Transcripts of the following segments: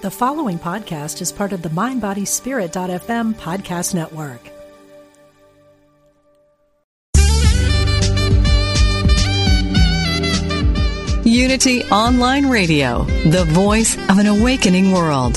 The following podcast is part of the MindBodySpirit.fm podcast network. Unity Online Radio, the voice of an awakening world.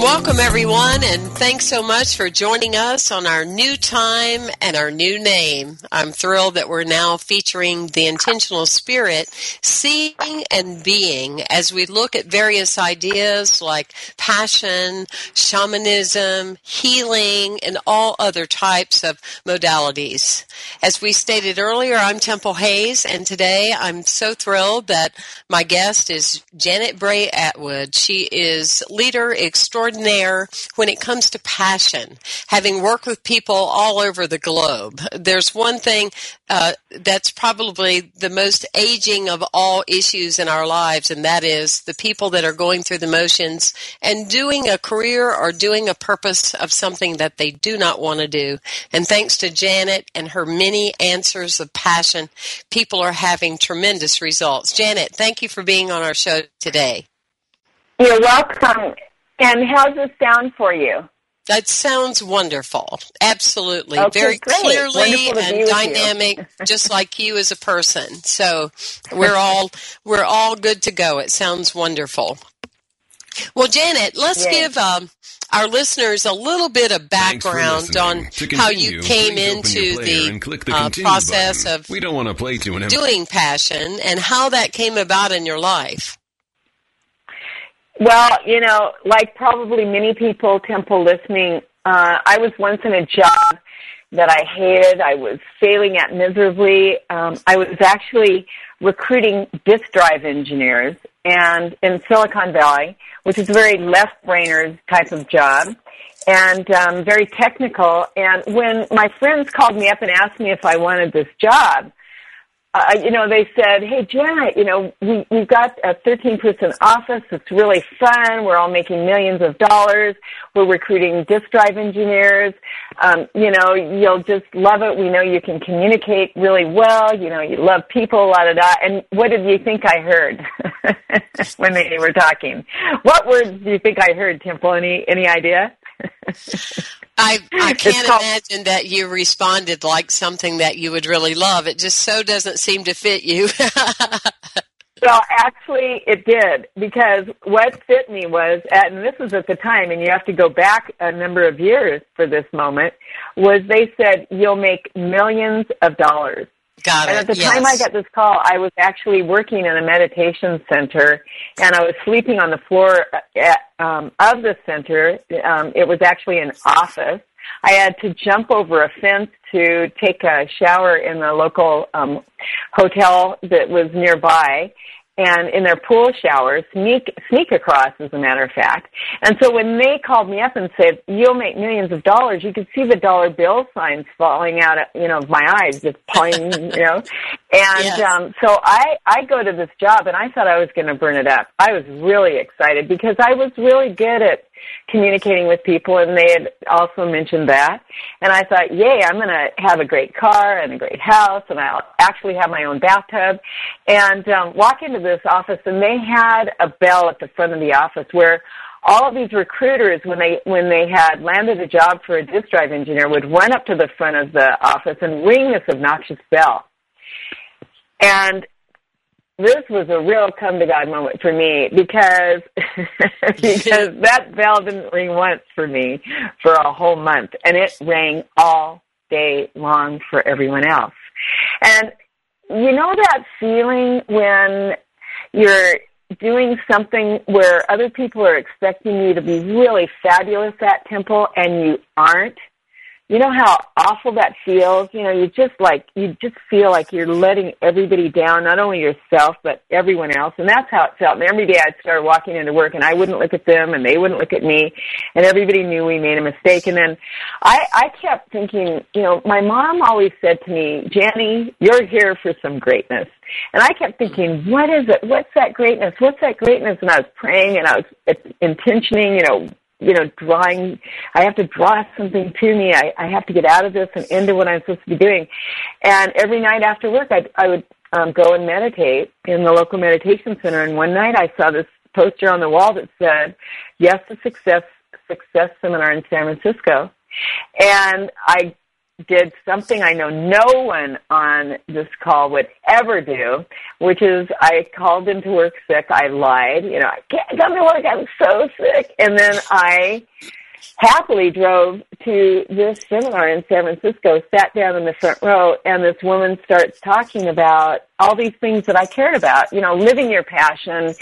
Welcome, everyone, and thanks so much for joining us on our new time and our new name. I'm thrilled that we're now featuring the intentional spirit, seeing and being, as we look at various ideas like passion, shamanism, healing, and all other types of modalities. As we stated earlier, I'm Temple Hayes, and today I'm so thrilled that my guest is Janet Bray Attwood. She is leader extraordinary extraordinaire when it comes to passion, having worked with people all over the globe. There's one thing uh, that's probably the most aging of all issues in our lives, and that is the people that are going through the motions and doing a career or doing a purpose of something that they do not want to do. And thanks to Janet and her many answers of passion, people are having tremendous results. Janet, thank you for being on our show today. You're welcome. And how's this sound for you? That sounds wonderful. Absolutely. Okay, Very great. clearly Wonderful to be and dynamic, just like you as a person. So we're all we're all good to go. It sounds wonderful. Well, Janet, let's Yay. give um, our listeners a little bit of background on To how you came into your player and click the uh, process button. of We don't want to play to an doing passion and how that came about in your life. Well, you know, like probably many people, Temple listening, uh, I was once in a job that I hated. I was failing at miserably. Um, I was actually recruiting disk drive engineers and in Silicon Valley, which is a very left brainers type of job and um, very technical. And when my friends called me up and asked me if I wanted this job, uh, you know, they said, "Hey, Janet, you know, we we've got a 13-person office. It's really fun. We're all making millions of dollars. We're recruiting disk drive engineers. Um, you know, you'll just love it. We know you can communicate really well. You know, you love people, la da da." And what did you think I heard when they were talking? What words do you think I heard, Temple? Any any idea? I, I can't called- imagine that you responded like something that you would really love. It just so doesn't seem to fit you. Well, actually, it did because what fit me was, and this was at the time, and you have to go back a number of years for this moment, was they said you'll make millions of dollars. Got it. And at the yes. time I got this call, I was actually working in a meditation center, and I was sleeping on the floor at, um, of the center. Um, it was actually an office. I had to jump over a fence to take a shower in the local um, hotel that was nearby, and in their pool showers, sneak sneak across, as a matter of fact. And so when they called me up and said, "You'll make millions of dollars," you could see the dollar bill signs falling out of you know of my eyes, just pointing, you know. And Yes. um, so I I go to this job, and I thought I was going to burn it up. I was really excited because I was really good at communicating with people, and they had also mentioned that. And I thought, yay, I'm going to have a great car and a great house, and I'll actually have my own bathtub. And um, walk into this office, and they had a bell at the front of the office where all of these recruiters, when they when they had landed a job for a disk drive engineer, would run up to the front of the office and ring this obnoxious bell. And this was a real come to God moment for me because because that bell didn't ring once for me for a whole month and it rang all day long for everyone else. And you know that feeling when you're doing something where other people are expecting you to be really fabulous at temple and you aren't you know how awful that feels you know you just like you just feel like you're letting everybody down not only yourself but everyone else and that's how it felt and every day i'd start walking into work and i wouldn't look at them and they wouldn't look at me and everybody knew we made a mistake and then i i kept thinking you know my mom always said to me jenny you're here for some greatness and I kept thinking, what is it? What's that greatness? What's that greatness? And I was praying and I was intentioning, you know, you know, drawing, I have to draw something to me. I, I have to get out of this and into what I'm supposed to be doing. And every night after work, I, I would um, go and meditate in the local meditation center. And one night I saw this poster on the wall that said, yes, the success, success seminar in San Francisco. And I did something I know no one on this call would ever do, which is I called into work sick. I lied. You know, I can't come to work. I'm so sick. And then I happily drove to this seminar in San Francisco, sat down in the front row, and this woman starts talking about all these things that I cared about. You know, living your passion,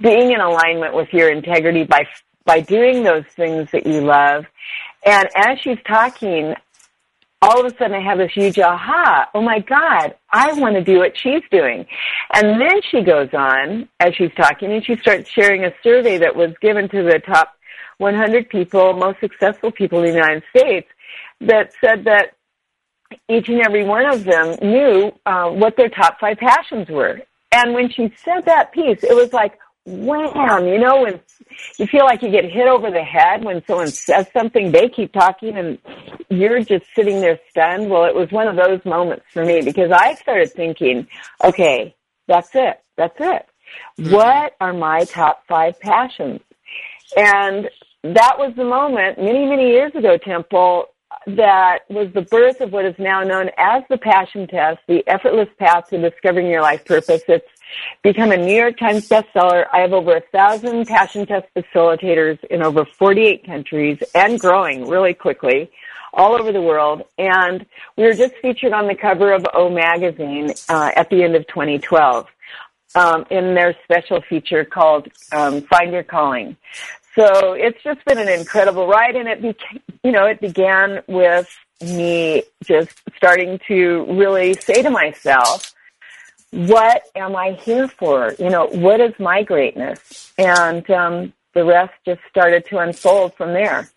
being in alignment with your integrity by by doing those things that you love. And as she's talking, all of a sudden I have this huge aha. Oh my God, I want to do what she's doing. And then she goes on as she's talking and she starts sharing a survey that was given to the top 100 people, most successful people in the United States that said that each and every one of them knew uh, what their top five passions were. And when she said that piece, it was like, wham, you know, when you feel like you get hit over the head when someone says something, they keep talking and you're just sitting there stunned. Well, it was one of those moments for me because I started thinking, okay, that's it. That's it. Mm-hmm. What are my top five passions? And that was the moment many, many years ago, Temple, that was the birth of what is now known as the Passion Test, the effortless path to discovering your life purpose. It's become a New York Times bestseller. I have over a thousand Passion Test facilitators in over 48 countries and growing really quickly all over the world. And we were just featured on the cover of O Magazine uh, at the end of 2012 um, in their special feature called um, Find Your Calling. So it's just been an incredible ride, and it became, you know, it began with me just starting to really say to myself, what am I here for? You know, what is my greatness? And um, the rest just started to unfold from there.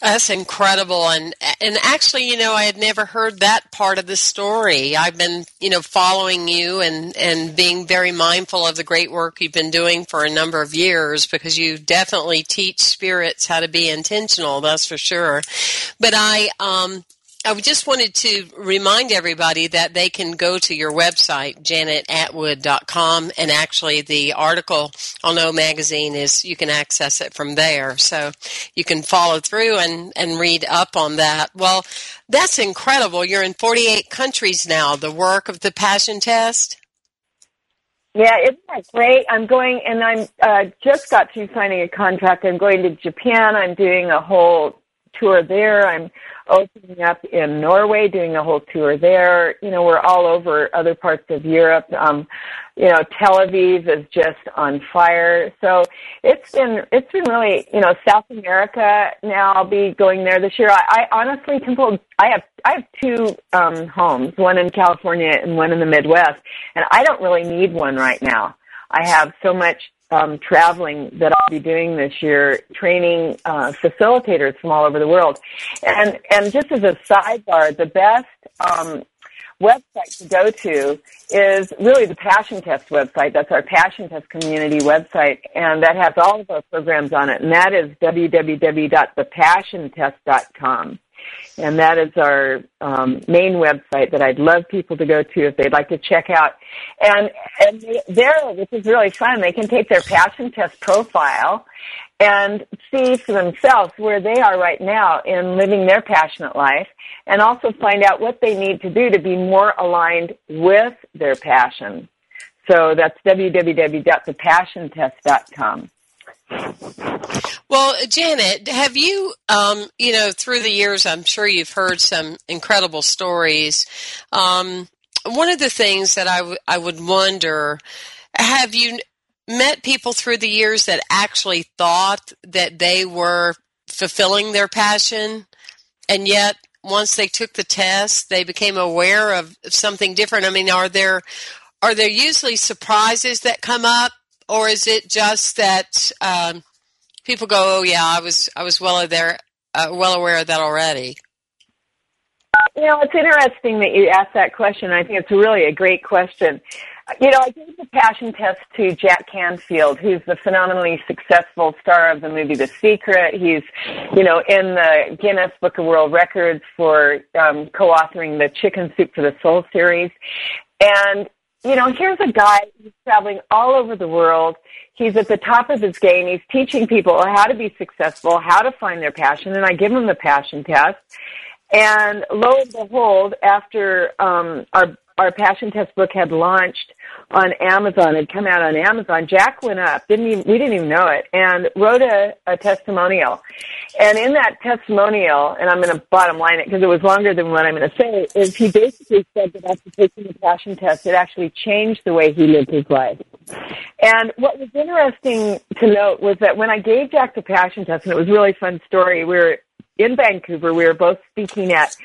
That's incredible, and and actually, you know, I had never heard that part of the story. I've been, you know, following you and and being very mindful of the great work you've been doing for a number of years because you definitely teach spirits how to be intentional. That's for sure. But I um I just wanted to remind everybody that they can go to your website, janetattwood.com, and actually the article on O Magazine is, you can access it from there. So you can follow through and, and read up on that. Well, that's incredible. You're in 48 countries now, the work of the Passion Test. Yeah, isn't that great? I'm going, and I'm uh, just got through signing a contract. I'm going to Japan. I'm doing a whole tour there. I'm opening up in Norway, doing a whole tour there. You know, we're all over other parts of Europe. Um, you know, Tel Aviv is just on fire. So it's been it's been really you know South America. Now I'll be going there this year. I, I honestly, Temple, I have I have two um, homes, one in California and one in the Midwest, and I don't really need one right now. I have so much um, traveling that I'll be doing this year, training uh, facilitators from all over the world. And and just as a sidebar, the best um, website to go to is really the Passion Test website. That's our Passion Test community website, and that has all of our programs on it. And that is www.thepassiontest.com. And that is our um, main website that I'd love people to go to if they'd like to check out. And, and there, which is really fun, they can take their passion test profile and see for themselves where they are right now in living their passionate life and also find out what they need to do to be more aligned with their passion. So that's www.thepassiontest.com. Well, Janet, have you, um, you know, through the years, I'm sure you've heard some incredible stories. Um, one of the things that I, w- I would wonder, have you met people through the years that actually thought that they were fulfilling their passion, and yet once they took the test, they became aware of something different? I mean, are there are there usually surprises that come up, or is it just that um, people go, "Oh yeah, I was I was well aware uh, well aware of that already"? You know, it's interesting that you asked that question. I think it's really a great question. You know, I gave the passion test to Jack Canfield, who's the phenomenally successful star of the movie The Secret. He's, you know, in the Guinness Book of World Records for um, co-authoring the Chicken Soup for the Soul series. And, you know, here's a guy who's traveling all over the world. He's at the top of his game. He's teaching people how to be successful, how to find their passion, and I give him the passion test. And lo and behold, after um, our our passion test book had launched on Amazon, had come out on Amazon, Jack went up, didn't even, we didn't even know it, and wrote a, a testimonial. And in that testimonial, and I'm going to bottom line it because it was longer than what I'm going to say, is he basically said that after taking the passion test, it actually changed the way he lived his life. And what was interesting to note was that when I gave Jack the passion test, and it was a really fun story, we were in Vancouver, we were both speaking at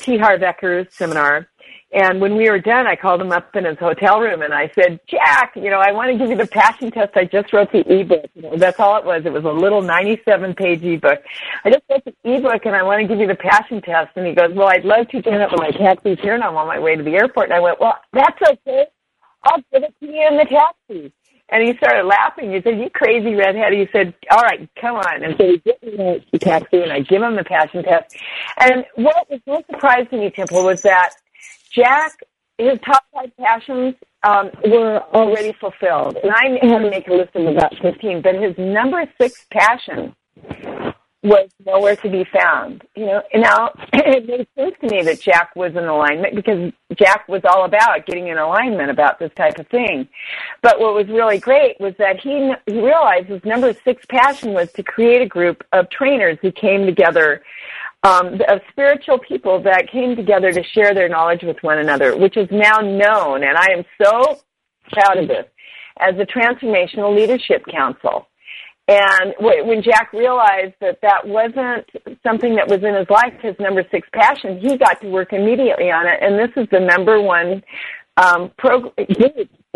T. Harv Eker's seminar, and when we were done, I called him up in his hotel room and I said, Jack, you know, I want to give you the passion test. I just wrote the ebook. You know, that's all it was. It was a little 97 page ebook. I just wrote the ebook and I want to give you the passion test. And he goes, well, I'd love to, Janet, but my taxi's here and I'm on my way to the airport. And I went, well, that's okay. I'll give it to you in the taxi. And he started laughing. He said, you crazy redhead. He said, all right, come on. And so he gets me the taxi and I give him the passion test. And what was most surprising to me, Temple, was that Jack, his top five passions um, were already fulfilled, and I had to make a list of about fifteen. But his number six passion was nowhere to be found. You know, and now it made sense to me that Jack was in alignment because Jack was all about getting in alignment about this type of thing. But what was really great was that he he realized his number six passion was to create a group of trainers who came together um, of spiritual people that came together to share their knowledge with one another, which is now known, and I am so proud of this, as the Transformational Leadership Council. And when Jack realized that that wasn't something that was in his life, his number six passion, he got to work immediately on it. And this is the number one um, pro-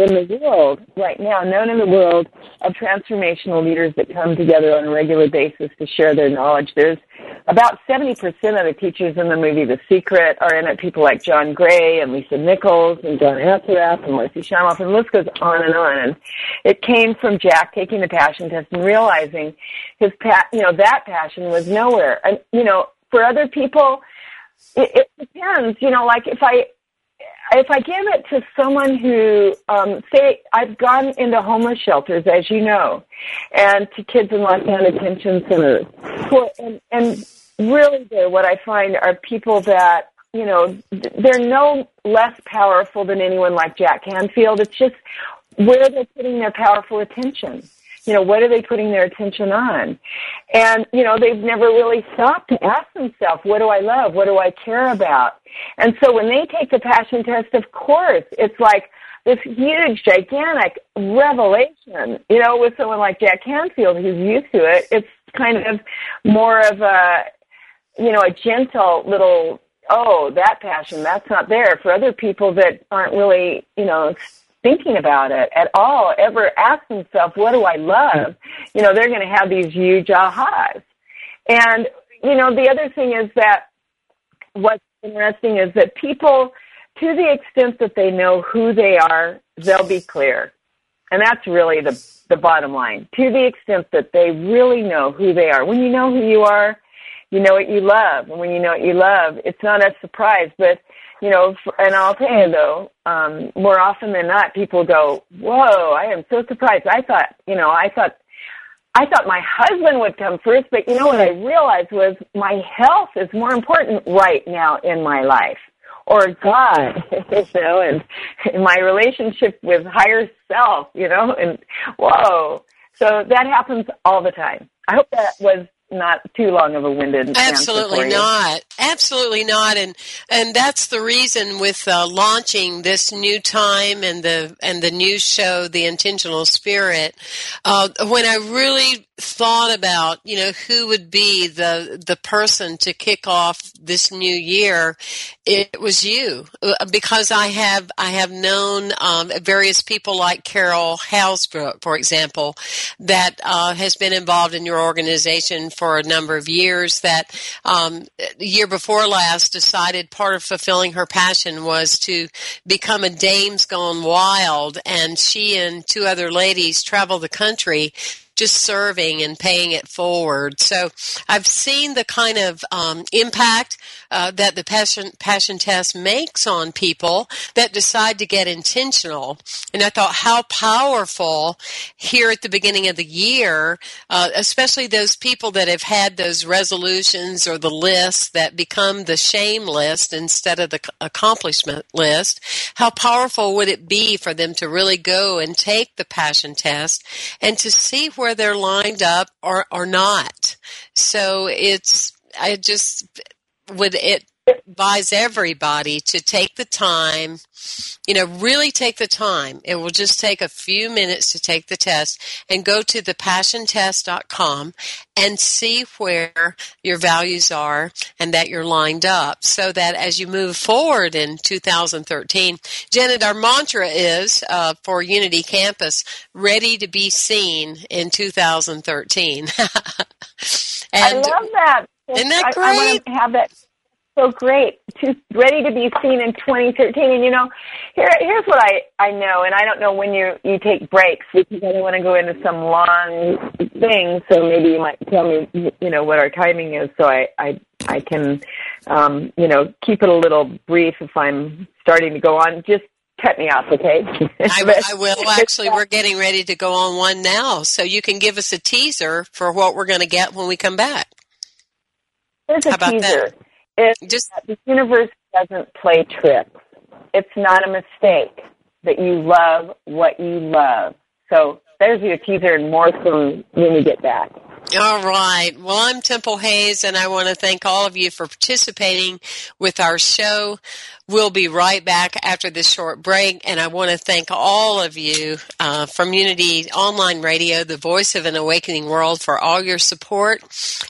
in the world right now, known in the world of transformational leaders that come together on a regular basis to share their knowledge. There's about 70% of the teachers in the movie The Secret are in it. People like John Gray and Lisa Nichols and John Assaraf and Marcy Shimoff and the list goes on and on. And it came from Jack taking the passion test and realizing his pa- you know, that passion was nowhere. And, you know, for other people, it, it depends. You know, like if I, if I give it to someone who, um, say, I've gone into homeless shelters, as you know, and to kids in lockdown detention centers, for, and, and really, there, what I find are people that, you know, they're no less powerful than anyone like Jack Canfield. It's just where they're putting their powerful attention. You know, what are they putting their attention on? And, you know, they've never really stopped to ask themselves, what do I love? What do I care about? And so when they take the passion test, of course, it's like this huge, gigantic revelation, you know, with someone like Jack Canfield who's used to it. It's kind of more of a, you know, a gentle little, oh, that passion, that's not there. For other people that aren't really, you know, thinking about it at all, ever ask themselves, what do I love? You know, they're going to have these huge ahas. And, you know, the other thing is that what's interesting is that people, to the extent that they know who they are, they'll be clear. And that's really the, the bottom line. To the extent that they really know who they are. When you know who you are, you know what you love. And when you know what you love, it's not a surprise. But you know, and I'll tell you though, um, more often than not, people go, "Whoa, I am so surprised." I thought, you know, I thought, I thought my husband would come first, but you know what I realized was my health is more important right now in my life, or God, you know, and, and my relationship with higher self, you know, and whoa. So that happens all the time. I hope that was not too long of a winded. Absolutely not. Absolutely not. And and that's the reason with uh, launching this new time and the and the new show, The Intentional Spirit. Uh, when I really thought about, you know, who would be the the person to kick off this new year, it was you uh, because I have I have known um, various people like Carol Housebrook, for example, that uh, has been involved in your organization for a number of years. That um, year before last decided part of fulfilling her passion was to become a dame's gone wild, and she and two other ladies travel the country just serving and paying it forward. So I've seen the kind of um, impact uh, that the passion passion test makes on people that decide to get intentional. And I thought how powerful here at the beginning of the year, uh, especially those people that have had those resolutions or the lists that become the shame list instead of the accomplishment list. How powerful would it be for them to really go and take the passion test and to see where they're lined up or, or not? So it's, I just, would it advise everybody to take the time, you know, really take the time. It will just take a few minutes to take the test and go to thepassiontest.com and see where your values are and that you're lined up so that as you move forward in 2013, Janet, our mantra is uh, for Unity Campus, ready to be seen in 2013. and I love that. Isn't that great? I, I want to have that so great to ready to be seen in 2013 and you know here here's what i i know and i don't know when you you take breaks because i don't want to go into some long thing so maybe you might tell me you know what our timing is so i i i can um you know keep it a little brief if i'm starting to go on just cut me off, okay? I, I, will. Actually, we're getting ready to go on one now, so you can give us a teaser for what we're going to get when we come back. Here's a teaser. That? Just That the universe doesn't play tricks. It's not a mistake that you love what you love. So there's your teaser and more from when we get back. All right. Well, I'm Temple Hayes, and I want to thank all of you for participating with our show. We'll be right back after this short break, and I want to thank all of you uh, from Unity Online Radio, the voice of an awakening world, for all your support.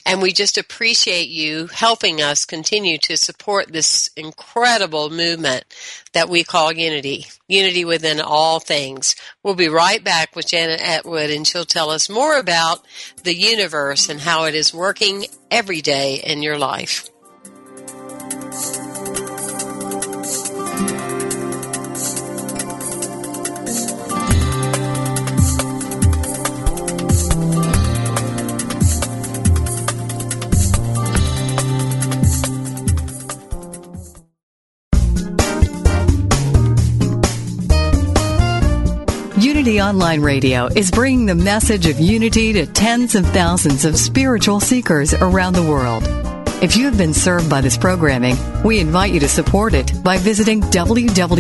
And we just appreciate you helping us continue to support this incredible movement that we call Unity, Unity within all things. We'll be right back with Janet Attwood, and she'll tell us more about the universe and how it is working every day in your life. Unity Online Radio is bringing the message of unity to tens of thousands of spiritual seekers around the world. If you have been served by this programming, we invite you to support it by visiting www.unity.fm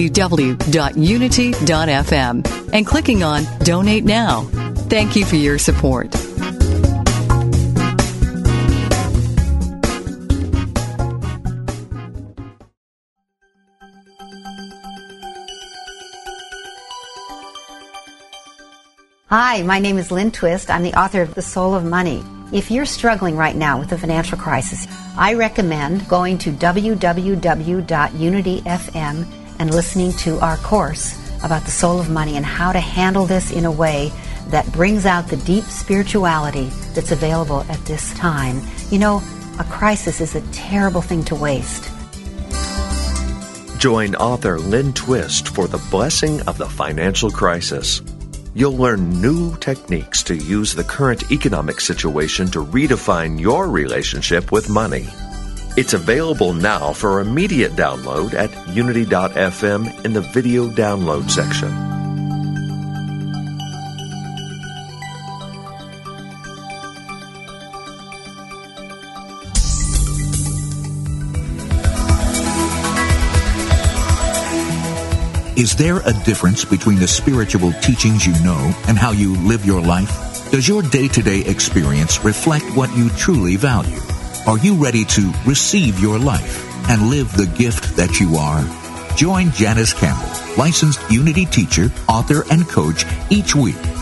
and clicking on Donate Now. Thank you for your support. Hi, my name is Lynn Twist. I'm the author of The Soul of Money. If you're struggling right now with a financial crisis, I recommend going to www.unityfm and listening to our course about the soul of money and how to handle this in a way that brings out the deep spirituality that's available at this time. You know, a crisis is a terrible thing to waste. Join author Lynn Twist for the blessing of the financial crisis. You'll learn new techniques to use the current economic situation to redefine your relationship with money. It's available now for immediate download at unity.fm in the video download section. Is there a difference between the spiritual teachings you know and how you live your life? Does your day to day experience reflect what you truly value? Are you ready to receive your life and live the gift that you are? Join Janice Campbell, licensed Unity teacher, author, and coach each week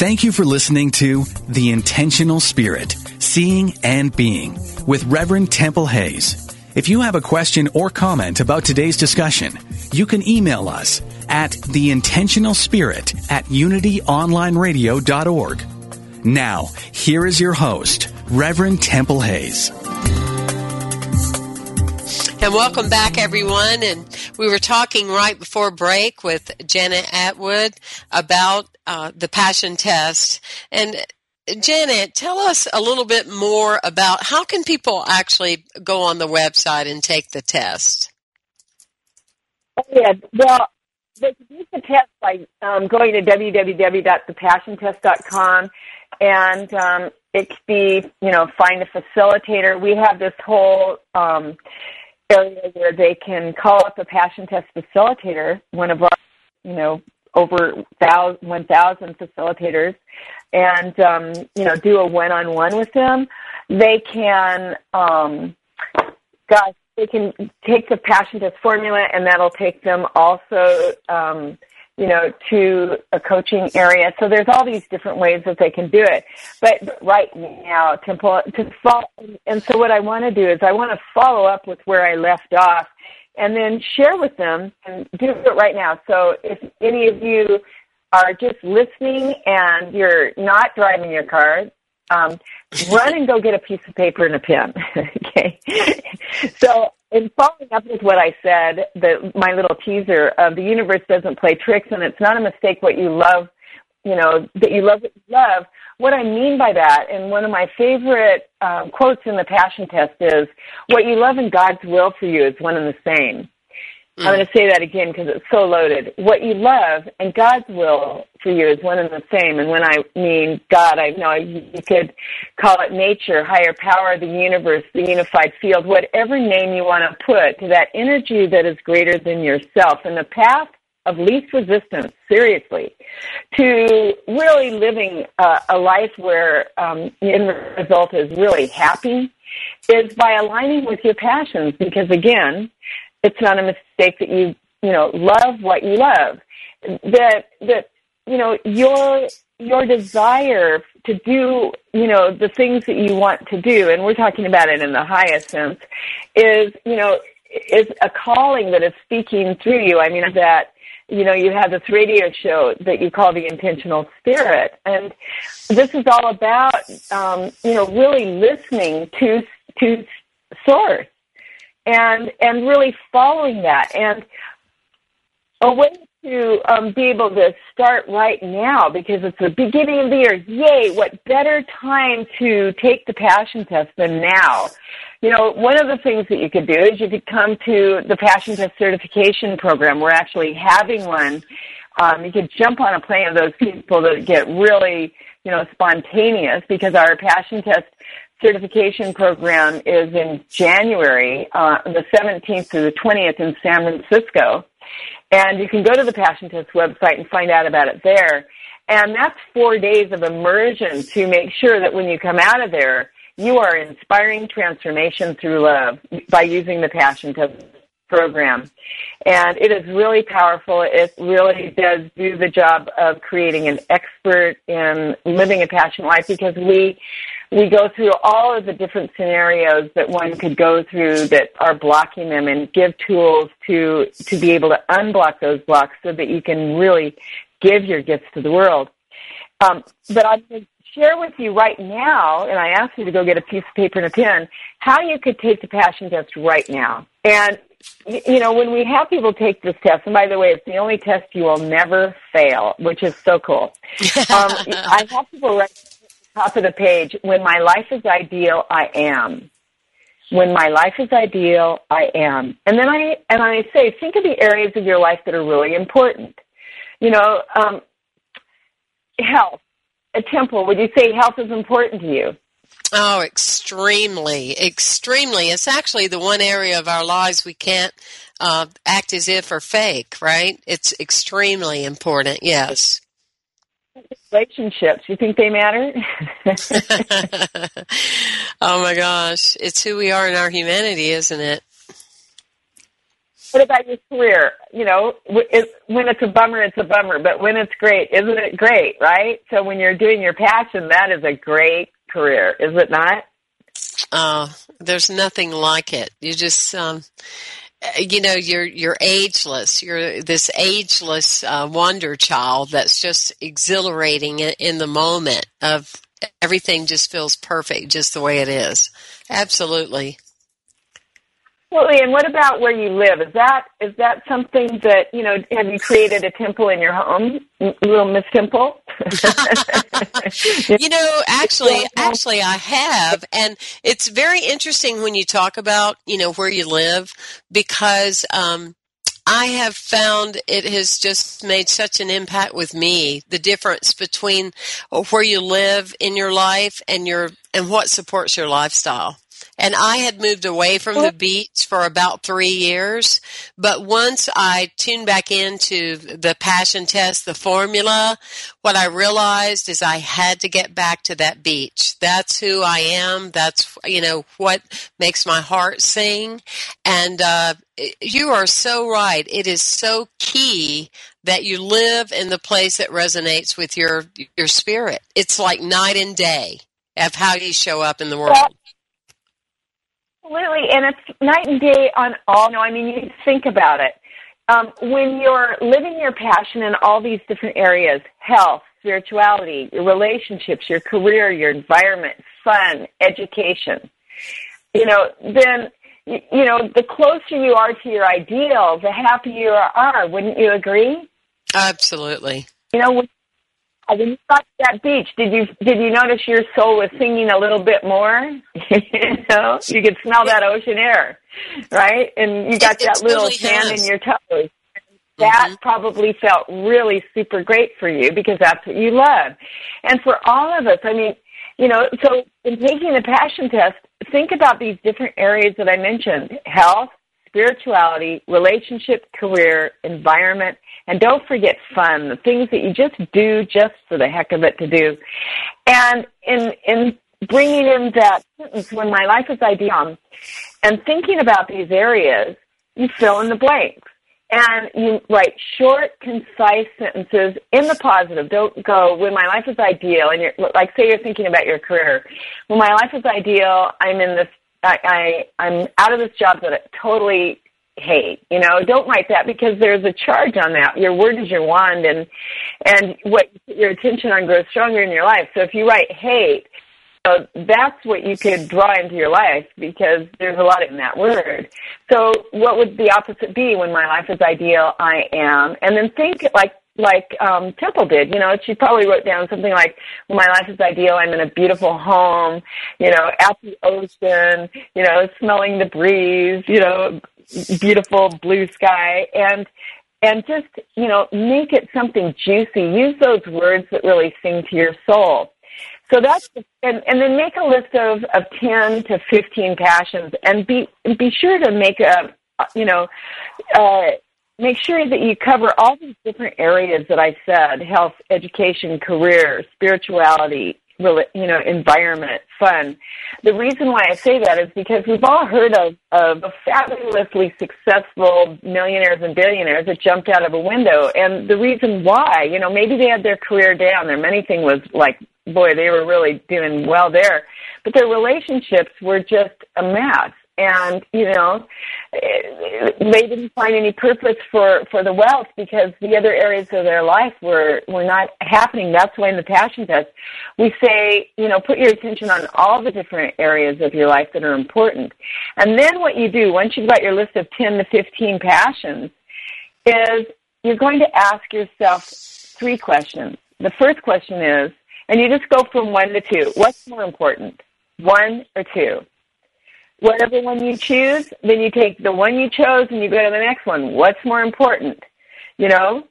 Thank you for listening to The Intentional Spirit, Seeing and Being with Reverend Temple Hayes. If you have a question or comment about today's discussion, you can email us at theintentionalspirit at unityonlineradio.org. Now, here is your host, Reverend Temple Hayes. And welcome back, everyone. And we were talking right before break with Janet Attwood about uh, the passion test. And Janet, tell us a little bit more about how can people actually go on the website and take the test? Oh, yeah, well, they can use the test by um, going to www.thepassiontest.com and um, it could be, you know, find a facilitator. We have this whole um, area where they can call up a passion test facilitator, one of our, you know, over 1,000 facilitators, and um, you know, do a one-on-one with them. They can, um, gosh, they can take the passion test formula, and that'll take them also. Um, you know, to a coaching area. So there's all these different ways that they can do it. But right now, Temple, to follow, and so what I want to do is I want to follow up with where I left off and then share with them and do it right now. So if any of you are just listening and you're not driving your car, um, run and go get a piece of paper and a pen. okay. so in following up with what I said, the, my little teaser of the universe doesn't play tricks and it's not a mistake what you love, you know, that you love what love. What I mean by that, and one of my favorite um, quotes in the Passion Test is, what you love and God's will for you is one and the same. Mm. I'm going to say that again because it's so loaded. What you love and God's will for you is one and the same. And when I mean God, I know you could call it nature, higher power, the universe, the unified field, whatever name you want to put to that energy that is greater than yourself. And the path of least resistance, seriously, to really living uh, a life where um, the end result is really happy is by aligning with your passions because again it's not a mistake that you you know love what you love. That that you know your your desire to do you know the things that you want to do and we're talking about it in the highest sense is you know is a calling that is speaking through you. I mean that you know you have this radio show that you call the intentional spirit and this is all about um you know really listening to to source and and really following that and a way to um, be able to start right now because it's the beginning of the year. Yay! What better time to take the passion test than now? You know, one of the things that you could do is you could come to the passion test certification program. We're actually having one. Um, you could jump on a plane of those people that get really, you know, spontaneous because our passion test certification program is in January, uh, the 17th to the 20th in San Francisco. And you can go to the Passion Test website and find out about it there. And that's four days of immersion to make sure that when you come out of there, you are inspiring transformation through love by using the Passion Test program. And it is really powerful. It really does do the job of creating an expert in living a passion life because we we go through all of the different scenarios that one could go through that are blocking them and give tools to to be able to unblock those blocks so that you can really give your gifts to the world. Um, but I'm going to share with you right now, and I ask you to go get a piece of paper and a pen, how you could take the passion test right now. And, you know, when we have people take this test, and by the way, it's the only test you will never fail, which is so cool. Um, I have people write at the top of the page, when my life is ideal, I am. When my life is ideal, I am. And then I, and I say, think of the areas of your life that are really important. You know, um, health a temple, would you say health is important to you? Oh, extremely, extremely. It's actually the one area of our lives we can't uh, act as if or fake, right? It's extremely important, yes. Relationships, you think they matter? oh my gosh, it's who we are in our humanity, isn't it? What about your career? You know, it, when it's a bummer, it's a bummer, but when it's great, isn't it great, right? So when you're doing your passion, that is a great career, is it not? Uh, there's nothing like it. You just, um, you know, you're you're ageless. You're this ageless uh, wonder child that's just exhilarating in, in the moment of everything. Just feels perfect, just the way it is. Absolutely. Absolutely. And what about where you live? Is that is that something that you know? Have you created a temple in your home, little Miss Temple? you know, actually, actually, I have, and it's very interesting when you talk about you know where you live because. Um, I have found it has just made such an impact with me. The difference between where you live in your life and your and what supports your lifestyle. And I had moved away from the beach for about three years. But once I tuned back into the passion test, the formula, what I realized is I had to get back to that beach. That's who I am. That's, you know, what makes my heart sing. And, uh, you are so right. It is so key that you live in the place that resonates with your your spirit. It's like night and day of how you show up in the world. Absolutely, and it's night and day on all. No, I mean you think about it. Um, when you're living your passion in all these different areas, health, spirituality, your relationships, your career, your environment, fun, education, you know, then you know the closer you are to your ideal, the happier you are. Wouldn't you agree? Absolutely. You know, when you got to that beach, did you did you notice your soul was singing a little bit more? you know, you could smell that ocean air, right? And you got it, that little really sand in your toes. That mm-hmm. probably felt really super great for you because that's what you love. And for all of us, I mean, you know, so in taking the passion test, think about these different areas that I mentioned health, spirituality, relationship, career, environment, and don't forget fun, the things that you just do just for the heck of it to do. And in, in bringing in that sentence, when my life is ideal, um, and thinking about these areas, you fill in the blanks. And you write short, concise sentences in the positive. Don't go, when my life is ideal, and you're, like say you're thinking about your career. When my life is ideal, I'm in this I, I I'm out of this job that totally hate. You know, don't write that because there's a charge on that. Your word is your wand, and and what your attention on grows stronger in your life. So if you write hate, so that's what you could draw into your life because there's a lot in that word. So what would the opposite be when my life is ideal? I am, and then think like like um Temple did. You know, she probably wrote down something like, well, "My life is ideal. I'm in a beautiful home. You know, at the ocean. You know, smelling the breeze. You know, beautiful blue sky." And and just you know, make it something juicy. Use those words that really sing to your soul. So that's and and then make a list of of ten to fifteen passions, and be be sure to make a you know. Uh, make sure that you cover all these different areas that I said health, education, career, spirituality, you know, environment, fun. The reason why I say that is because we've all heard of, of fabulously successful millionaires and billionaires that jumped out of a window. And the reason why, you know, maybe they had their career down. Their money thing was like, boy, they were really doing well there. But their relationships were just a mess and you know they didn't find any purpose for for the wealth because the other areas of their life were were not happening. That's why in the passion test we say you know put your attention on all the different areas of your life that are important. And then what you do once you've got your list of 10 to 15 passions is you're going to ask yourself three questions. The first question is and you just go from one to two. What's more important one or two whatever one you choose, then you take the one you chose and you go to the next one. What's more important? You know,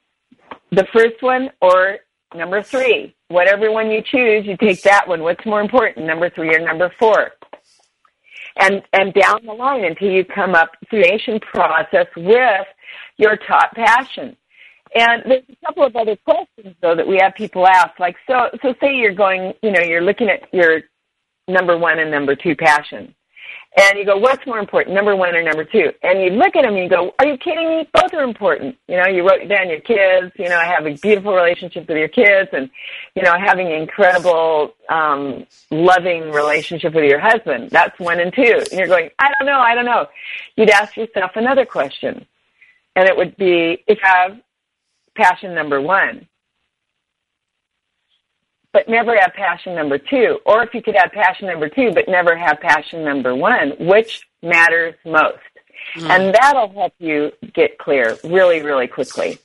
the first one or number three. Whatever one you choose, you take that one. What's more important, number three or number four? And and down the line until you come up nation process with your top passion. And there's a couple of other questions though that we have people ask. Like so so say you're going, you know, you're looking at your number one and number two passion and you go, what's more important, number one or number two? And you look at them and you go, are you kidding me? Both are important. You know, you wrote down your kids, you know, having beautiful relationships with your kids and, you know, having an incredible, um, loving relationship with your husband. That's one and two. And you're going, I don't know, I don't know. You'd ask yourself another question. And it would be, if you have passion number one, but never have passion number two. Or if you could have passion number two, but never have passion number one, which matters most? Mm. And that'll help you get clear really, really quickly.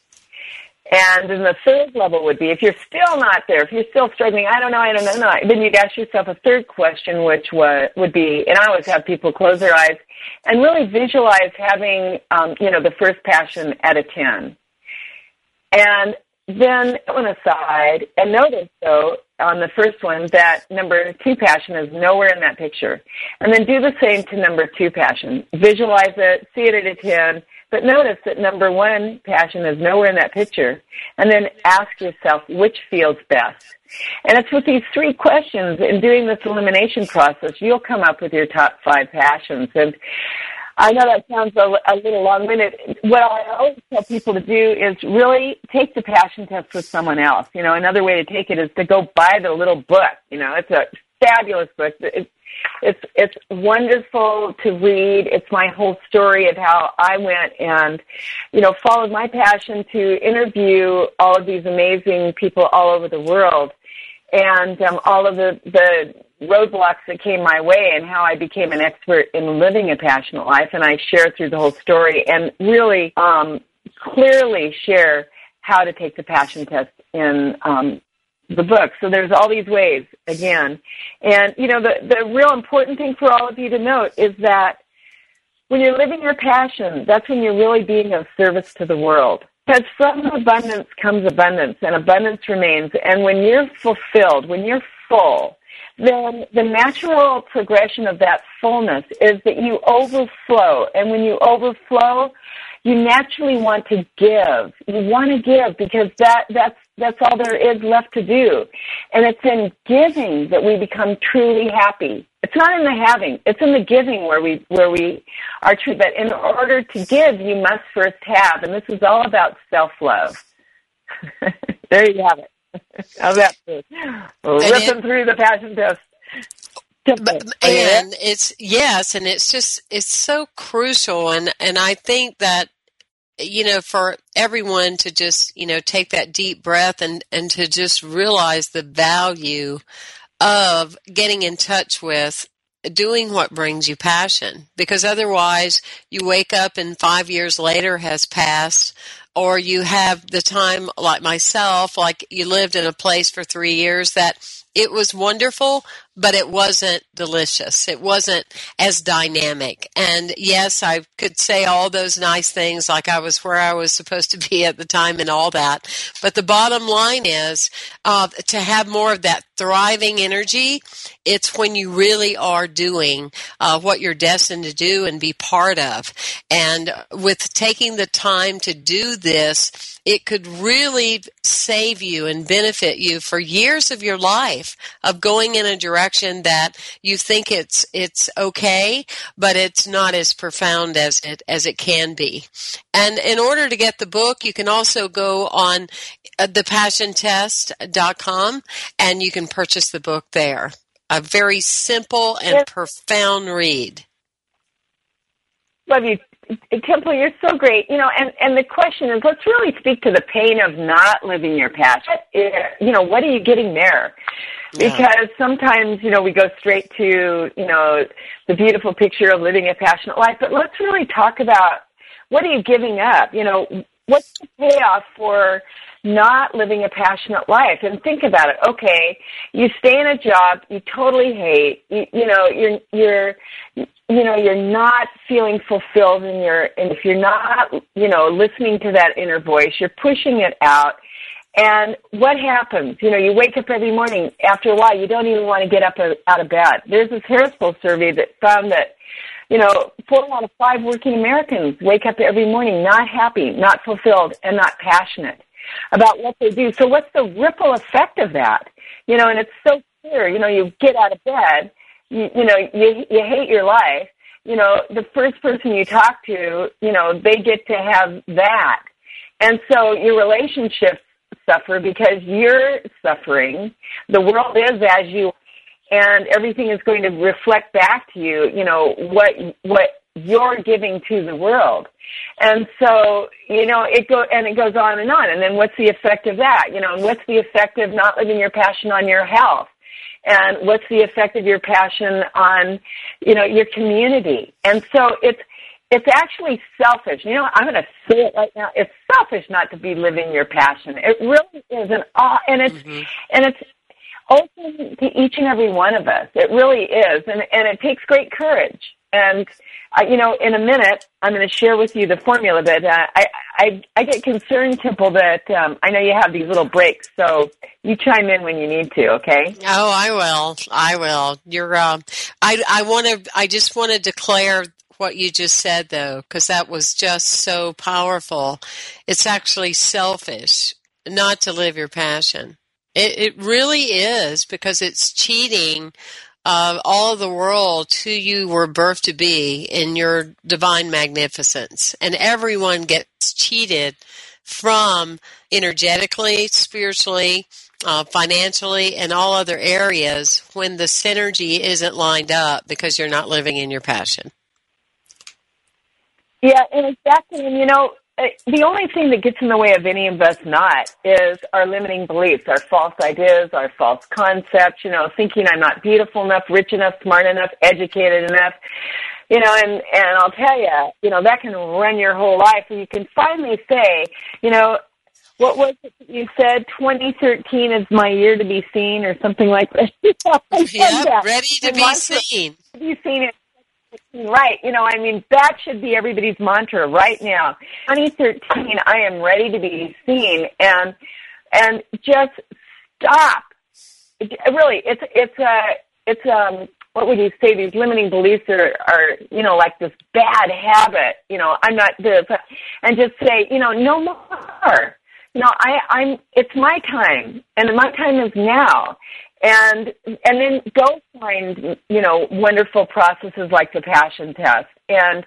And then the third level would be if you're still not there, if you're still struggling, I don't know, I don't know, then you'd ask yourself a third question, which was, would be, and I always have people close their eyes and really visualize having, um, you know, the first passion at a 10. And then one aside, and notice though on the first one that number two passion is nowhere in that picture. And then do the same to number two passion. Visualize it, see it at a 10, but notice that number one passion is nowhere in that picture. And then ask yourself which feels best. And it's with these three questions in doing this elimination process, you'll come up with your top five passions. And I know that sounds a, a little long-winded. What I always tell people to do is really take the passion test with someone else. You know, another way to take it is to go buy the little book. You know, it's a fabulous book. It's it's it's wonderful to read. It's my whole story of how I went and, you know, followed my passion to interview all of these amazing people all over the world, and um, all of the the roadblocks that came my way and how I became an expert in living a passionate life. And I share through the whole story and really um, clearly share how to take the passion test in um, the book. So there's all these ways again. And, you know, the, the real important thing for all of you to note is that when you're living your passion, that's when you're really being of service to the world. Because from abundance comes abundance, and abundance remains. And when you're fulfilled, when you're full, then the natural progression of that fullness is that you overflow. And when you overflow, you naturally want to give. You want to give because that, that's, that's all there is left to do. And it's in giving that we become truly happy. It's not in the having, it's in the giving where we, where we are true. But in order to give, you must first have. And this is all about self-love. there you have it. How's that? Ripping through the passion test. And it's yes, and it's just it's so crucial, and and I think that you know for everyone to just you know take that deep breath and and to just realize the value of getting in touch with doing what brings you passion because otherwise you wake up and five years later has passed or you have the time like myself, like you lived in a place for three years that it was wonderful, but it wasn't delicious. It wasn't as dynamic. And yes, I could say all those nice things like I was where I was supposed to be at the time and all that. But the bottom line is uh, to have more of that thriving energy, it's when you really are doing uh, what you're destined to do and be part of. And with taking the time to do this, it could really save you and benefit you for years of your life of going in a direction that you think it's it's okay, but it's not as profound as it as it can be. And in order to get the book, you can also go on uh, thepassiontest.com and you can purchase the book there. A very simple and profound read. Love you, Temple. You're so great. You know, and and the question is, let's really speak to the pain of not living your passion. You know, what are you getting there? Yeah. Because sometimes, you know, we go straight to, you know, the beautiful picture of living a passionate life, but let's really talk about what are you giving up? You know, what's the payoff for not living a passionate life. And think about it. Okay you stay in a job you totally hate. You, you know you're you're you know you're not feeling fulfilled in your and if you're not you know listening to that inner voice you're pushing it out. And what happens? You know you wake up every morning. After a while you don't even want to get up out of bed. There's this harris poll survey that found that you know, four out of five working Americans wake up every morning not happy, not fulfilled, and not passionate about what they do. So what's the ripple effect of that? You know, and it's so clear. You know, you get out of bed, you, you know, you you hate your life. You know, the first person you talk to, you know, they get to have that, and so your relationships suffer because you're suffering. The world is as you, and everything is going to reflect back to you. You know what what you're giving to the world. And so, you know, it go and it goes on and on. And then what's the effect of that? You know, and what's the effect of not living your passion on your health? And what's the effect of your passion on, you know, your community? And so it's it's actually selfish. You know, I'm going to say it right now. It's selfish not to be living your passion. It really is an awe, and it's mm-hmm. and it's open to each and every one of us. It really is, and and it takes great courage. And uh, you know, in a minute, I'm going to share with you the formula. But uh, I, I, I get concerned, Temple, that um, I know you have these little breaks, so you chime in when you need to. Okay? Oh, I will. I will. You're. Um, I, I want to. I just want to declare what you just said, though, because that was just so powerful. It's actually selfish not to live your passion. It, it really is because it's cheating of all of the world who you were birthed to be in your divine magnificence. And everyone gets cheated from energetically, spiritually, uh, financially, and all other areas when the synergy isn't lined up because you're not living in your passion. Yeah, and exactly. And you know, Uh, the only thing that gets in the way of any of us not is our limiting beliefs, our false ideas, our false concepts, you know, thinking I'm not beautiful enough, rich enough, smart enough, educated enough. You know, and and I'll tell you, you know, that can run your whole life and you can finally say, you know, what was it you said 2013 is my year to be seen or something like that. yeah, ready to be seen. To be seen Right. You know, I mean, that should be everybody's mantra right now. 2013, I am ready to be seen and, and just stop. Really, it's, it's a, it's, um, what would you say? These limiting beliefs are, are, you know, like this bad habit. You know, I'm not this, and just say, you know, no more. You know, I, I'm. It's my time, and my time is now and and then go find you know wonderful processes like the passion test. And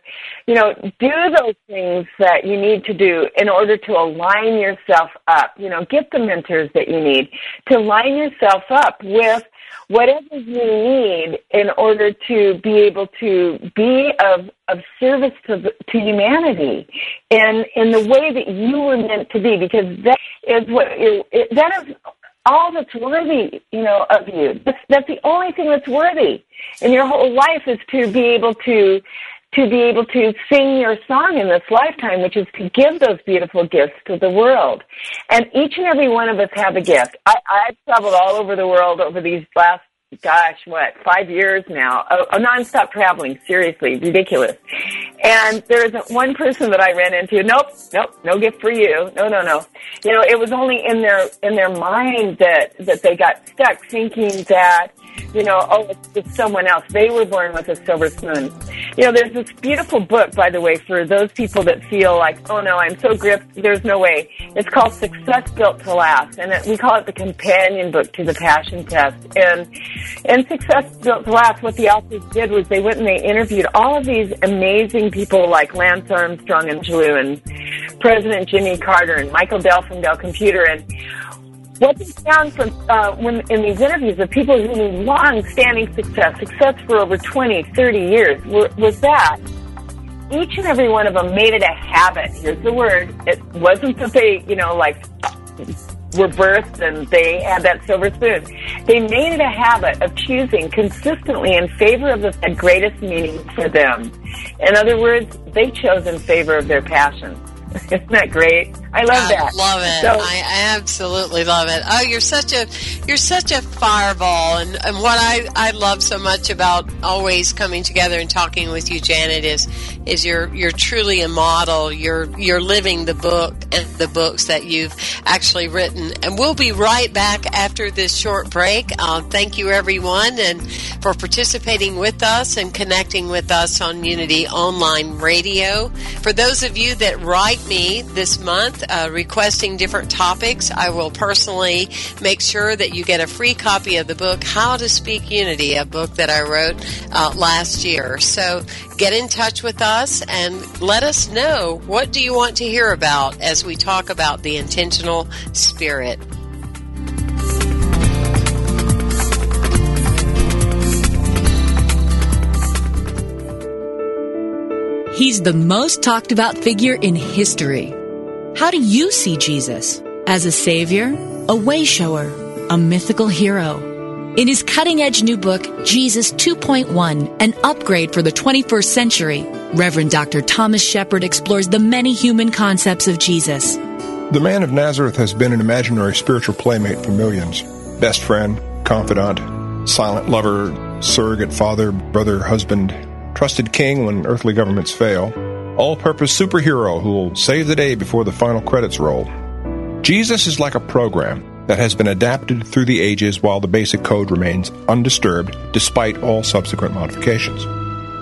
you know do those things that you need to do in order to align yourself up. You know get the mentors that you need to line yourself up with whatever you need in order to be able to be of of service to to humanity in in the way that you were meant to be because that is what you that is all that's worthy, you know, of you. That's, that's the only thing that's worthy in your whole life is to be able to to be able to sing your song in this lifetime, which is to give those beautiful gifts to the world. And each and every one of us have a gift. I, I've traveled all over the world over these last gosh, what, five years now, a, a nonstop traveling, seriously, ridiculous. And there isn't one person that I ran into, nope, nope, no gift for you, no, no, no. You know, it was only in their, in their mind that, that they got stuck thinking that, you know, oh, it's just someone else. They were born with a silver spoon. You know, there's this beautiful book, by the way, for those people that feel like, oh no, I'm so gripped, there's no way. It's called Success Built to Last, and it, we call it the companion book to the Passion Test. And in Success Built to Last, what the authors did was they went and they interviewed all of these amazing people like Lance Armstrong and Angelou and President Jimmy Carter and Michael Dell from Dell Computer and what they found from uh, when in these interviews of people who knew long-standing success, success for over 20, 30 years, were, was that each and every one of them made it a habit. Here's the word. It wasn't that they, you know, like were birthed and they had that silver spoon. They made it a habit of choosing consistently in favor of the greatest meaning for them. In other words, they chose in favor of their passion. Isn't that great? I love that. Love it. So, I absolutely love it. Oh, you're such a you're such a fireball, and, and what I, I love so much about always coming together and talking with you, Janet, is is you're you're truly a model. You're you're living the book and the books that you've actually written. And we'll be right back after this short break. Uh, thank you, everyone, and for participating with us and connecting with us on Unity Online Radio. For those of you that write me this month uh, requesting different topics, I will personally make sure that you get a free copy of the book How to Speak Unity, a book that I wrote uh, last year. So get in touch with us and let us know what do you want to hear about as we talk about the intentional spirit. He's the most talked about figure in history. How do you see Jesus? As a savior, a wayshower, a mythical hero? In his cutting edge new book, Jesus 2.1, an upgrade for the 21st century, Reverend Dr. Thomas Shepherd explores the many human concepts of Jesus. The man of Nazareth has been an imaginary spiritual playmate for millions best friend, confidant, silent lover, surrogate father, brother, husband, trusted king when earthly governments fail, all purpose superhero who will save the day before the final credits roll. Jesus is like a program that has been adapted through the ages while the basic code remains undisturbed despite all subsequent modifications.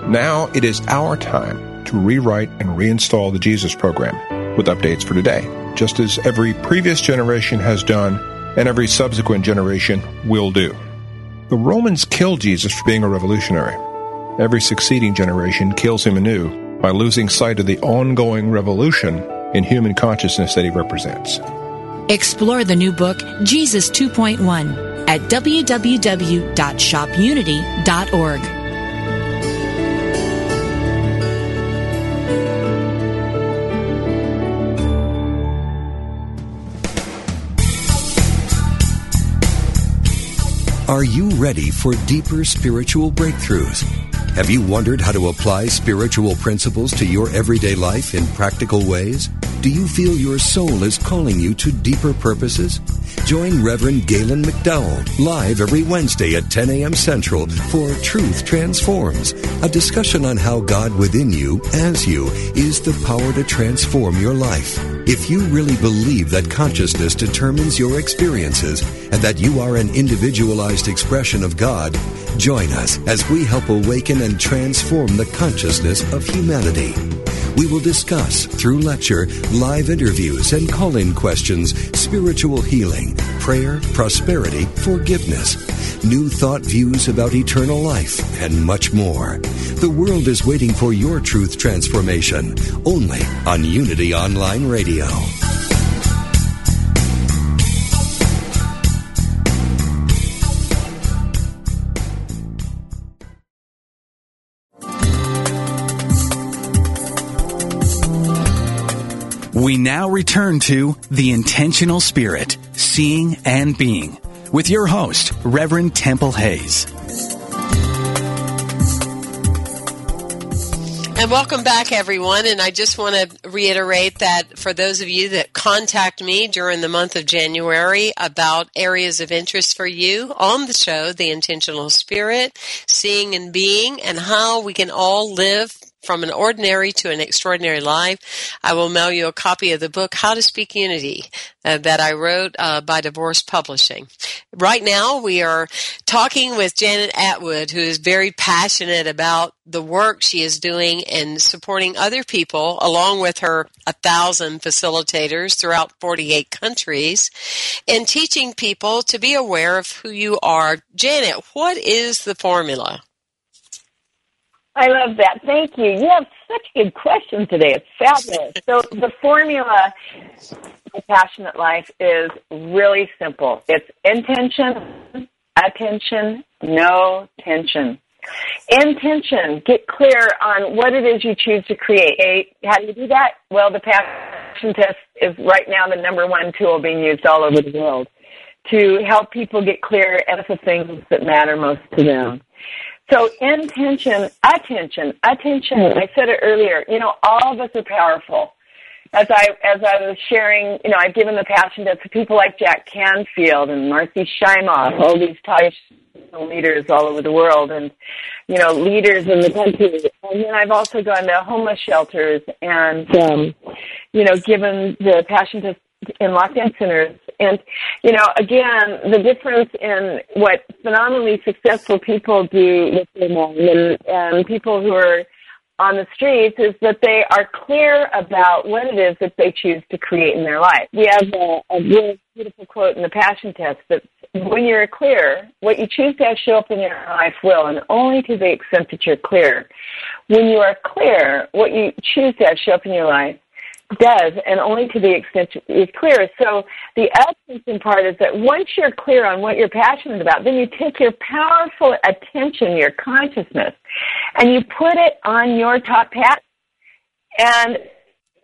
Now it is our time to rewrite and reinstall the Jesus program with updates for today, just as every previous generation has done and every subsequent generation will do. The Romans killed Jesus for being a revolutionary. Every succeeding generation kills him anew by losing sight of the ongoing revolution in human consciousness that he represents. Explore the new book, Jesus 2.1, at www.shopunity.org. Are you ready for deeper spiritual breakthroughs? Have you wondered how to apply spiritual principles to your everyday life in practical ways? Do you feel your soul is calling you to deeper purposes? Join Reverend Galen McDowell live every Wednesday at 10 a.m. Central for Truth Transforms, a discussion on how God within you, as you, is the power to transform your life. If you really believe that consciousness determines your experiences and that you are an individualized expression of God, join us as we help awaken and transform the consciousness of humanity. We will discuss, through lecture, live interviews, and call in questions, spiritual healing, prayer, prosperity, forgiveness, new thought views about eternal life, and much more. The world is waiting for your truth transformation, only on Unity Online Radio. We now return to The Intentional Spirit, Seeing and Being, with your host, Reverend Temple Hayes. And welcome back, everyone. And I just want to reiterate that for those of you that contact me during the month of January about areas of interest for you on the show, The Intentional Spirit, Seeing and Being, and how we can all live from an ordinary to an extraordinary life. I will mail you a copy of the book, How to Speak Unity, uh, that I wrote uh, by DeVorss Publishing. Right now, we are talking with Janet Attwood, who is very passionate about the work she is doing and supporting other people, along with her a thousand facilitators throughout 48 countries, and teaching people to be aware of who you are. Janet, what is the formula? I love that. Thank you. You have such a good questions today. It's fabulous. so the formula for passionate life is really simple. It's intention, attention, no tension. Intention. Get clear on what it is you choose to create. How do you do that? Well, the passion test is right now the number one tool being used all over the world to help people get clear as the things that matter most to them. So intention, attention, attention. I said it earlier. You know, all of us are powerful. As I as I was sharing, you know, I've given the passion to people like Jack Canfield and Marci Shimoff, all these Thai leaders all over the world, and you know, leaders in the country. And then I've also gone to homeless shelters and, um, you know, given the passion to in lockdown centers. And, you know, again, the difference in what phenomenally successful people do with their mind and, and people who are on the streets is that they are clear about what it is that they choose to create in their life. We have a, a really beautiful quote in the Passion Test that when you're clear, what you choose to have show up in your life will, and only to the extent that you're clear. When you are clear, what you choose to have show up in your life does, and only to the extent it's clear. So the attention part is that once you're clear on what you're passionate about, then you take your powerful attention, your consciousness, and you put it on your top hat, and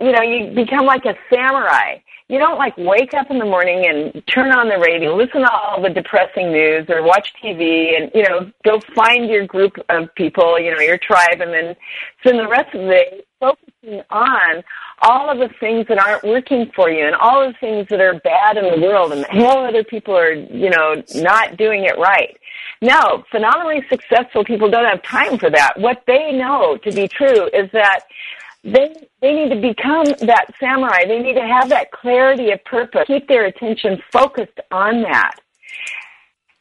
you know you become like a samurai. You don't like wake up in the morning and turn on the radio, listen to all the depressing news, or watch TV, and you know go find your group of people, you know your tribe, and then spend the rest of the day focusing on all of the things that aren't working for you and all of the things that are bad in the world and how other people are, you know, not doing it right. No, phenomenally successful people don't have time for that. What they know to be true is that they they need to become that samurai. They need to have that clarity of purpose. Keep their attention focused on that.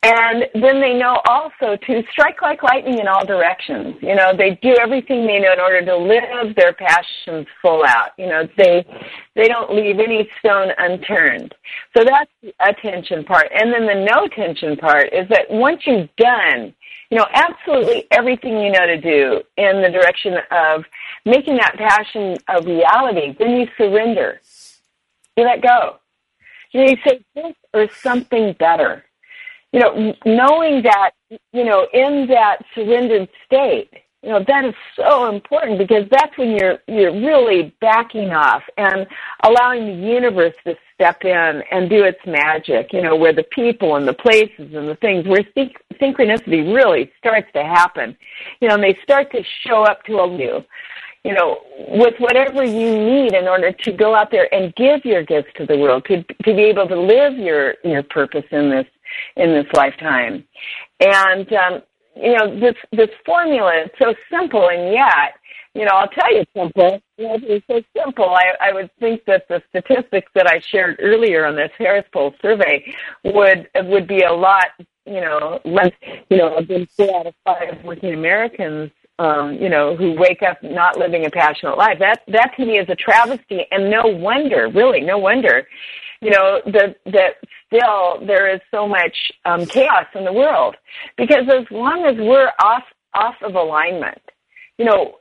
And then they know also to strike like lightning in all directions. You know, they do everything they know in order to live their passions full out. You know, they they don't leave any stone unturned. So that's the attention part. And then the no tension part is that once you've done, you know, absolutely everything you know to do in the direction of making that passion a reality, then you surrender. You let go. You, know, you say this or something better you know, knowing that, you know, in that surrendered state, you know, that is so important because that's when you're you're really backing off and allowing the universe to step in and do its magic. You know, where the people and the places and the things where synchronicity really starts to happen. You know, and they start to show up to you you know, with whatever you need in order to go out there and give your gifts to the world, to to be able to live your your purpose in this in this lifetime. And um, you know, this this formula is so simple, and yet, you know, I'll tell you simple. You it's so simple. I I would think that the statistics that I shared earlier on this Harris Poll survey would would be a lot, you know, less. You know, I've been four out of five working Americans um, you know, who wake up not living a passionate life. That that to me is a travesty, and no wonder, really, no wonder, you know, that that still there is so much um, chaos in the world because as long as we're off off of alignment, you know,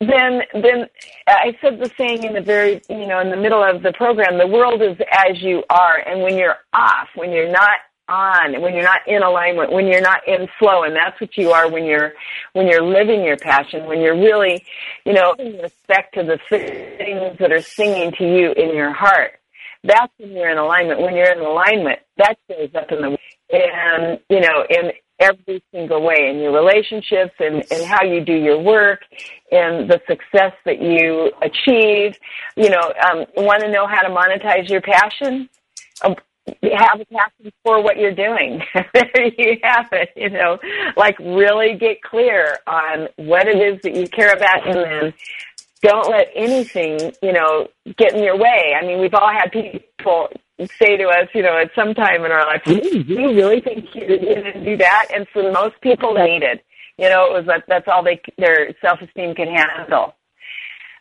then then I said the saying in the very you know in the middle of the program, the world is as you are, and when you're off, when you're not on when you're not in alignment when you're not in flow and that's what you are when you're when you're living your passion when you're really you know in respect to the things that are singing to you in your heart. That's when you're in alignment. When you're in alignment that shows up in the and you know in every single way in your relationships and, and how you do your work and the success that you achieve. You know um, want to know how to monetize your passion? Um, have a passion for what you're doing. there you have it. You know, like really get clear on what it is that you care about, and then don't let anything, you know, get in your way. I mean, we've all had people say to us, you know, at some time in our life, do you really think you're going to do that? And for most people, they need it. You know, it was that that's all they their self esteem can handle.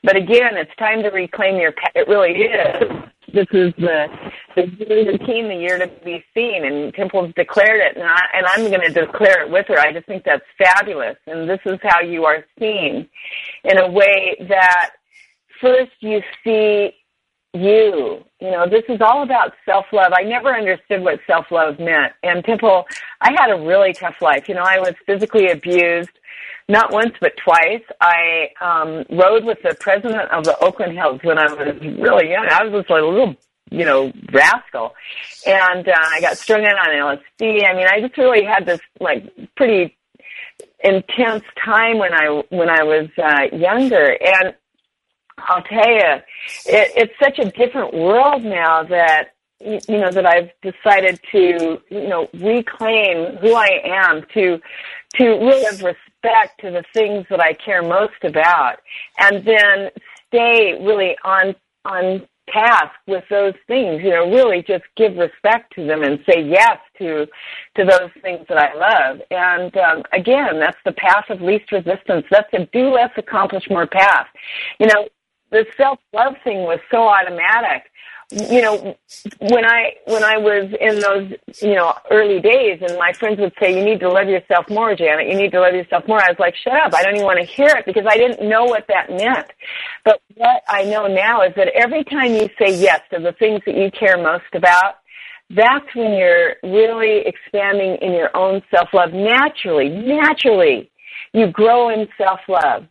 But again, it's time to reclaim your. It really is this is the the team, the year to be seen, and Temple's declared it, and, I, and I'm going to declare it with her. I just think that's fabulous, and this is how you are seen in a way that first you see you. You know, this is all about self love. I never understood what self love meant. And Temple, I had a really tough life. You know, I was physically abused, not once but twice. I um, rode with the president of the Oakland Hills when I was really young. I was just like a little, you know, rascal, and uh, I got strung out on LSD. I mean, I just really had this like pretty intense time when I when I was uh, younger, and I'll tell you, it, it's such a different world now that you know that I've decided to you know reclaim who I am to to really respect to the things that I care most about, and then stay really on on task with those things. You know, really just give respect to them and say yes to to those things that I love. And um, again, that's the path of least resistance. That's a do less, accomplish more path. You know, the self love thing was so automatic. You know, when I when I was in those you know early days, and my friends would say, "You need to love yourself more, Janet. You need to love yourself more." I was like, "Shut up! I don't even want to hear it because I didn't know what that meant." But what I know now is that every time you say yes to the things that you care most about, that's when you're really expanding in your own self love naturally. Naturally, you grow in self love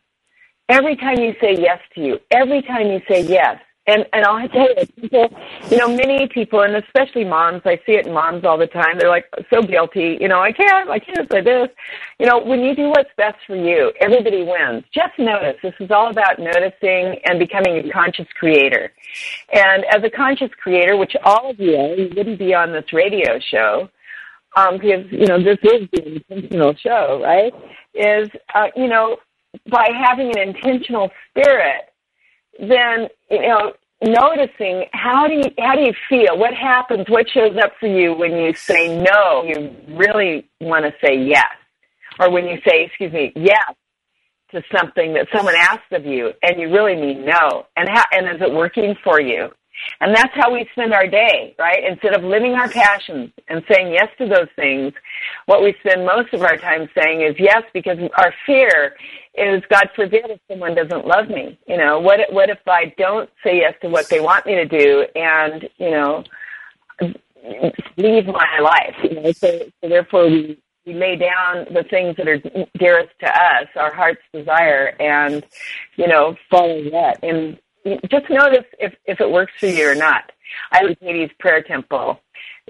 every time you say yes to you, every time you say yes, and and I'll tell you, people, you know, many people, and especially moms, I see it in moms all the time. They're like so guilty, you know, I can't, I can't say this. You know, when you do what's best for you, everybody wins. Just notice. This is all about noticing and becoming a conscious creator. And as a conscious creator, which all of you you wouldn't be on this radio show. Um, because you know this is the intentional show, right? Is uh, you know by having an intentional spirit, then you know noticing how do you how do you feel? What happens? What shows up for you when you say no? You really want to say yes. Or when you say excuse me yes to something that someone asks of you and you really mean no. And how and is it working for you? And that's how we spend our day, right? Instead of living our passions and saying yes to those things, what we spend most of our time saying is yes because our fear is God forbid if someone doesn't love me. You know, what what if I don't say yes to what they want me to do and, you know, leave my life, you know, so, so therefore we we lay down the things that are dearest to us, our heart's desire, and you know, follow that. And just notice if, if it works for you or not. I in Katie's Prayer Temple.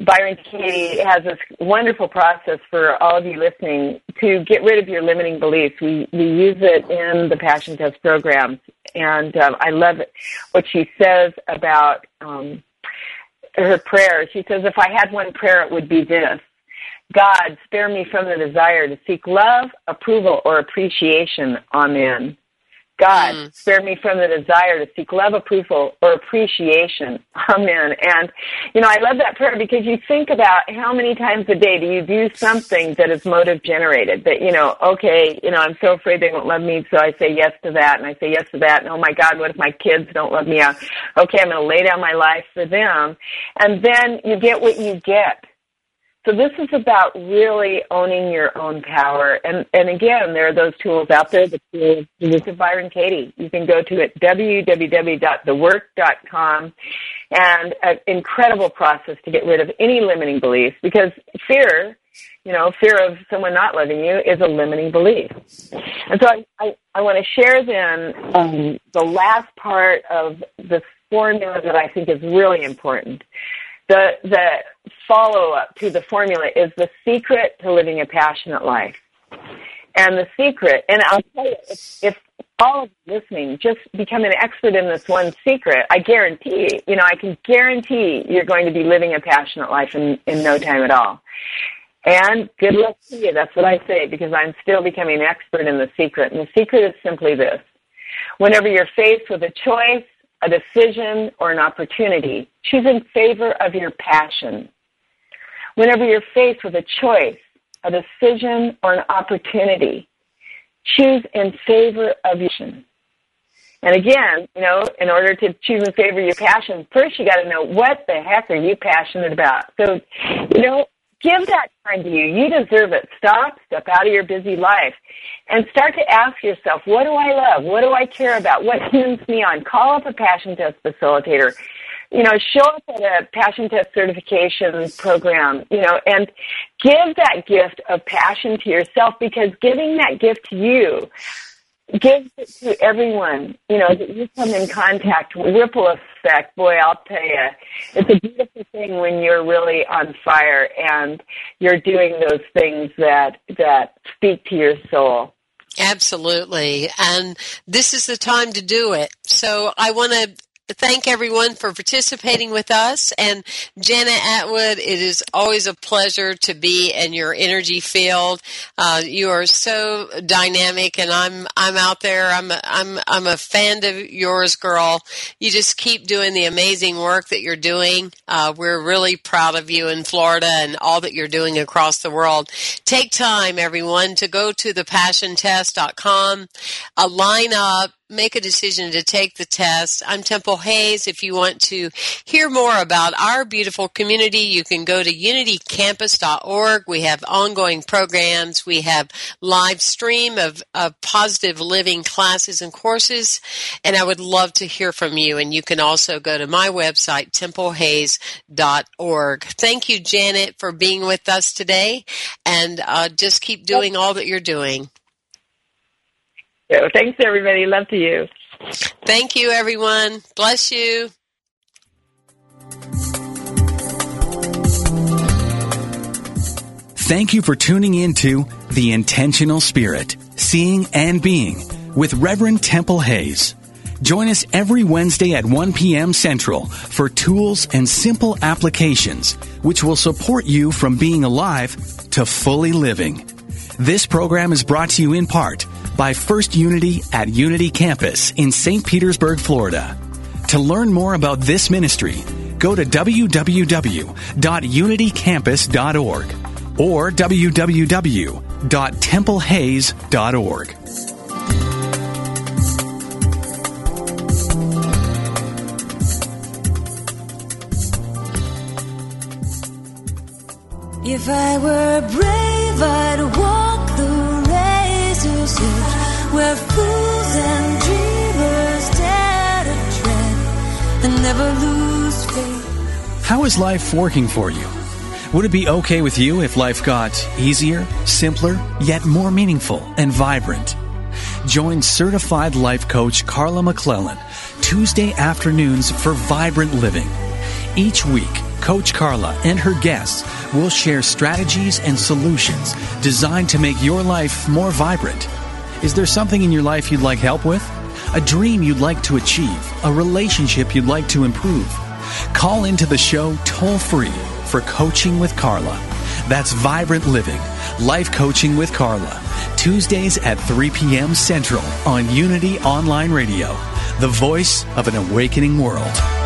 Byron Katie has this wonderful process for all of you listening to get rid of your limiting beliefs. We we use it in the Passion Test programs, and um, I love it, what she says about um, her prayer. She says, "If I had one prayer, it would be this: God, spare me from the desire to seek love, approval, or appreciation. Amen." God, mm. spare me from the desire to seek love, approval, or appreciation. Amen. And, you know, I love that prayer because you think about how many times a day do you do something that is motive generated that, you know, okay, you know, I'm so afraid they won't love me, so I say yes to that, and I say yes to that, and oh my God, what if my kids don't love me? Okay, I'm going to lay down my life for them. And then you get what you get. So this is about really owning your own power. And, and again, there are those tools out there, the tools, at Byron Katie. You can go to it, www.thework.com and an incredible process to get rid of any limiting beliefs because fear, you know, fear of someone not loving you is a limiting belief. And so I, I, I want to share then um, the last part of the formula that I think is really important the the follow up to the formula is the secret to living a passionate life. And the secret, and I'll tell you, if, if all of you listening just become an expert in this one secret, I guarantee, you know, I can guarantee you're going to be living a passionate life in, in no time at all. And good luck to you. That's what I say because I'm still becoming an expert in the secret. And the secret is simply this. Whenever you're faced with a choice, a decision, or an opportunity, choose in favor of your passion. Whenever you're faced with a choice, a decision, or an opportunity, choose in favor of your passion. And again, you know, in order to choose in favor of your passion, first you got to know what the heck are you passionate about. So, you know, Give that time to you. You deserve it. Stop, step out of your busy life, and start to ask yourself, what do I love? What do I care about? What turns me on? Call up a passion test facilitator. You know, show up at a passion test certification program, you know, and give that gift of passion to yourself because giving that gift to you gives it to everyone, you know, that you come in contact with. Ripple effect, boy, I'll tell you, it's a beautiful thing when you're really on fire and you're doing those things that, that speak to your soul. Absolutely. And this is the time to do it. So I want to thank everyone for participating with us. And Janet Attwood, it is always a pleasure to be in your energy field. Uh, you are so dynamic, and I'm I'm out there. I'm a, I'm I'm a fan of yours, girl. You just keep doing the amazing work that you're doing. Uh, we're really proud of you in Florida and all that you're doing across the world. Take time, everyone, to go to thepassiontest.com, uh, line up make a decision to take the test. I'm Temple Hayes. If you want to hear more about our beautiful community, you can go to unitycampus.org. We have ongoing programs. We have live stream of, of positive living classes and courses. And I would love to hear from you. And you can also go to my website, templehayes.org. Thank you, Janet, for being with us today. And uh, just keep doing all that you're doing. So thanks, everybody. Love to you. Thank you, everyone. Bless you. Thank you for tuning in to The Intentional Spirit, Seeing and Being with Reverend Temple Hayes. Join us every Wednesday at 1 p.m. Central for tools and simple applications which will support you from being alive to fully living. This program is brought to you in part by First Unity at Unity Campus in St. Petersburg, Florida. To learn more about this ministry, go to www.unitycampus.org or www.templehayes.org. If I were brave, I'd walk How is life working for you? Would it be okay with you if life got easier, simpler, yet more meaningful and vibrant? Join certified life coach Carla McClellan Tuesday afternoons for Vibrant Living. Each week, Coach Carla and her guests will share strategies and solutions designed to make your life more vibrant. Is there something in your life you'd like help with? A dream you'd like to achieve? A relationship you'd like to improve? Call into the show toll free for Coaching with Carla. That's Vibrant Living, Life Coaching with Carla. Tuesdays at 3 p.m. Central on Unity Online Radio, the voice of an awakening world.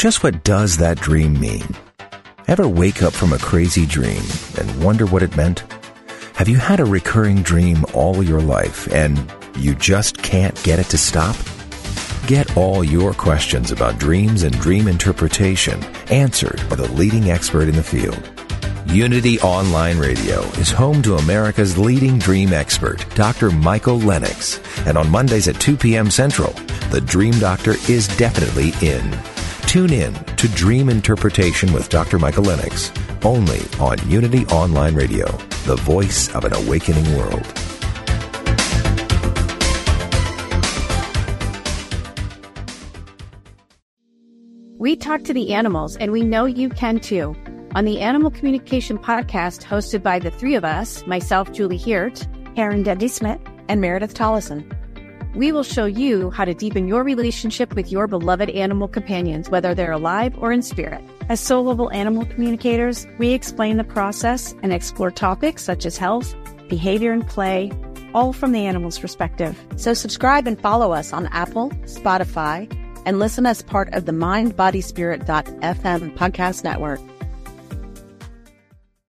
Just what does that dream mean? Ever wake up from a crazy dream and wonder what it meant? Have you had a recurring dream all your life and you just can't get it to stop? Get all your questions about dreams and dream interpretation answered by the leading expert in the field. Unity Online Radio is home to America's leading dream expert, Dr. Michael Lennox. And on Mondays at 2 p.m. Central, the Dream Doctor is definitely in. Tune in to Dream Interpretation with Dr. Michael Lennox, only on Unity Online Radio, the voice of an awakening world. We talk to the animals, and we know you can too. On the Animal Communication Podcast, hosted by the three of us myself, Julie Hiert, Aaron Dundee Smith, and Meredith Tollison. We will show you how to deepen your relationship with your beloved animal companions, whether they're alive or in spirit. As soul level animal communicators, we explain the process and explore topics such as health, behavior, and play, all from the animal's perspective. So subscribe and follow us on Apple, Spotify, and listen as part of the mindbodyspirit.fm podcast network.